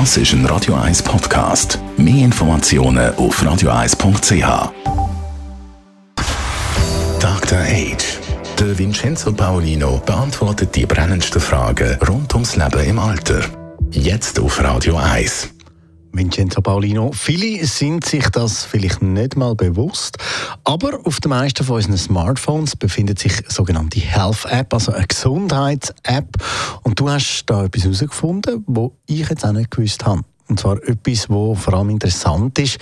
Das ist ein Radio 1 Podcast. Mehr Informationen auf radio1.ch. Dr. Age. Der Vincenzo Paolino beantwortet die brennendsten Fragen rund ums Leben im Alter. Jetzt auf Radio 1. Vincenzo Paulino. Viele sind sich das vielleicht nicht mal bewusst, aber auf den meisten von unseren Smartphones befindet sich eine sogenannte Health App, also eine Gesundheits-App. Und du hast da etwas herausgefunden, wo ich jetzt auch nicht gewusst habe. Und zwar etwas, wo vor allem interessant ist,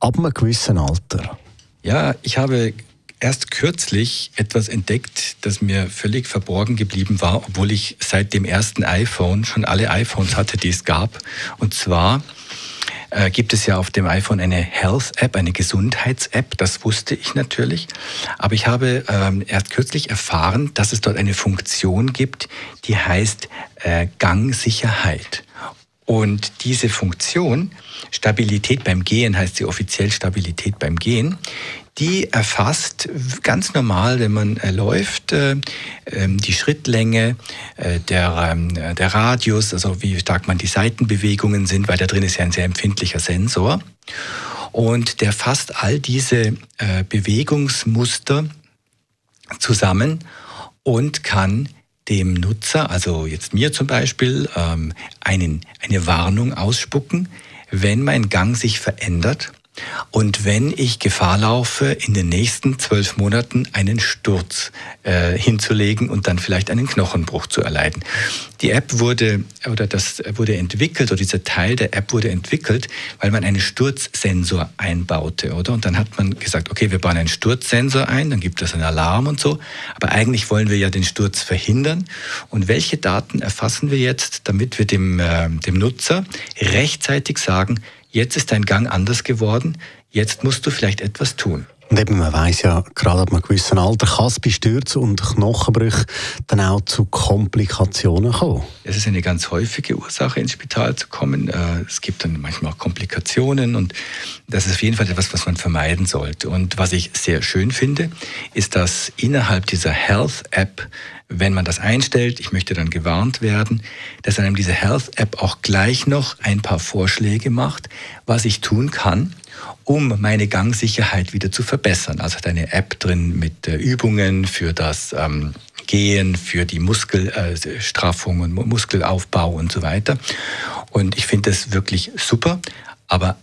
ab einem gewissen Alter. Ja, ich habe erst kürzlich etwas entdeckt, das mir völlig verborgen geblieben war, obwohl ich seit dem ersten iPhone schon alle iPhones hatte, die es gab. Und zwar äh, gibt es ja auf dem iPhone eine Health-App, eine Gesundheits-App. Das wusste ich natürlich. Aber ich habe ähm, erst kürzlich erfahren, dass es dort eine Funktion gibt, die heißt äh, Gangsicherheit. Und diese Funktion, Stabilität beim Gehen heißt sie offiziell Stabilität beim Gehen, die erfasst ganz normal, wenn man äh, läuft, äh, ähm, die Schrittlänge, äh, der, ähm, der Radius, also wie stark man die Seitenbewegungen sind, weil da drin ist ja ein sehr empfindlicher Sensor. Und der fasst all diese Bewegungsmuster zusammen und kann dem Nutzer, also jetzt mir zum Beispiel, ähm, einen, eine Warnung ausspucken, wenn mein Gang sich verändert und wenn ich Gefahr laufe, in den nächsten zwölf Monaten einen Sturz äh, hinzulegen und dann vielleicht einen Knochenbruch zu erleiden. Die App wurde oder das wurde entwickelt oder dieser Teil der App wurde entwickelt, weil man einen Sturzsensor einbaute, oder? Und dann hat man gesagt, okay, wir bauen einen Sturzsensor ein, dann gibt es einen Alarm und so. Aber eigentlich wollen wir ja den Sturz verhindern. Und welche Daten erfassen wir jetzt, damit wir dem, äh, dem Nutzer rechtzeitig sagen, jetzt ist dein Gang anders geworden, jetzt musst du vielleicht etwas tun. Und eben, man weiß ja, gerade ab einem gewissen Alter kann es bei Stürzen und Knochenbrüchen dann auch zu Komplikationen kommen. Es ist eine ganz häufige Ursache, ins Spital zu kommen. Äh, es gibt dann manchmal auch Komplikationen und das ist auf jeden Fall etwas, was man vermeiden sollte. Und was ich sehr schön finde, ist, dass innerhalb dieser Health-App wenn man das einstellt, ich möchte dann gewarnt werden, dass einem diese Health-App auch gleich noch ein paar Vorschläge macht, was ich tun kann, um meine Gangsicherheit wieder zu verbessern. Also hat eine App drin mit äh, Übungen für das ähm, Gehen, für die Muskelstraffung äh, und Muskelaufbau und so weiter. Und ich finde das wirklich super. Aber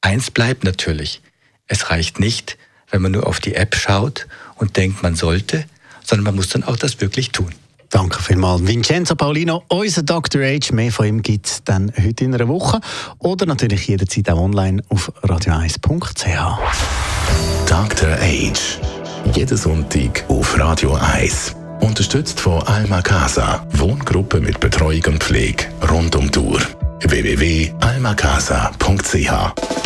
eins bleibt natürlich, es reicht nicht, wenn man nur auf die App schaut und denkt, man sollte, sondern man muss dann auch das wirklich tun. Danke vielmals. Vincenzo Paulino, unser Dr. Age. Mehr von ihm gibt es dann heute in einer Woche oder natürlich jederzeit auch online auf radio1.ch. Dr. Age. Jeden Sonntag auf Radio 1. Unterstützt von Alma Casa. Wohngruppe mit Betreuung und Pflege rund um Uhr. www.almacasa.ch